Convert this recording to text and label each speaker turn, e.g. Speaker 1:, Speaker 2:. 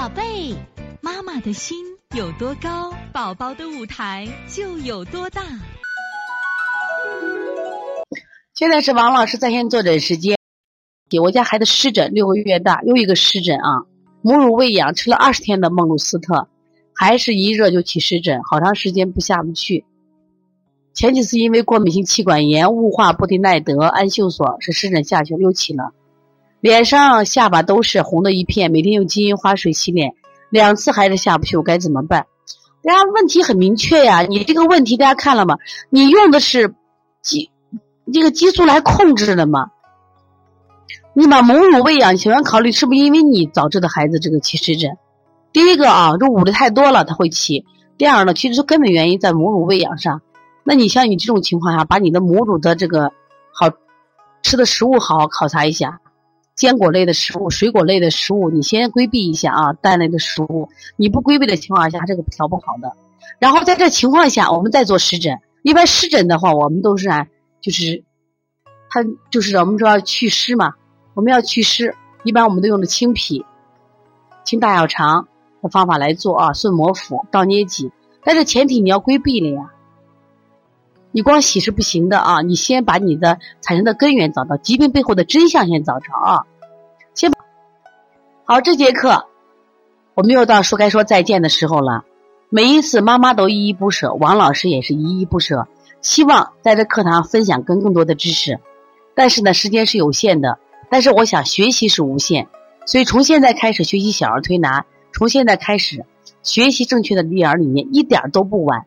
Speaker 1: 宝贝，妈妈的心有多高，宝宝的舞台就有多大。
Speaker 2: 现在是王老师在线坐诊时间。给我家孩子湿疹六个月大，又一个湿疹啊！母乳喂养吃了二十天的孟鲁斯特，还是一热就起湿疹，好长时间不下不去。前几次因为过敏性气管炎、雾化布地奈德、氨溴索，使湿疹下去又起了。脸上、下巴都是红的一片，每天用金银花水洗脸，两次还是下不去，我该怎么办？大家问题很明确呀，你这个问题大家看了吗？你用的是激这个激素来控制的吗？你把母乳喂养，喜欢考虑是不是因为你导致的孩子这个起湿疹？第一个啊，这捂的太多了，它会起；第二呢，其实根本原因在母乳喂养上。那你像你这种情况下，把你的母乳的这个好吃的食物好好考察一下。坚果类的食物、水果类的食物，你先规避一下啊。蛋类的食物，你不规避的情况下，这个调不好的。然后在这情况下，我们再做湿疹。一般湿疹的话，我们都是按就是，它就是我们说要祛湿嘛。我们要祛湿，一般我们都用的清脾、清大小肠的方法来做啊。顺摩腹、倒捏脊，但是前提你要规避了呀。你光洗是不行的啊！你先把你的产生的根源找到，疾病背后的真相先找着啊！先把好，这节课我们又到说该说再见的时候了。每一次妈妈都依依不舍，王老师也是依依不舍，希望在这课堂分享更更多的知识。但是呢，时间是有限的，但是我想学习是无限，所以从现在开始学习小儿推拿，从现在开始学习正确的育儿理念，一点都不晚。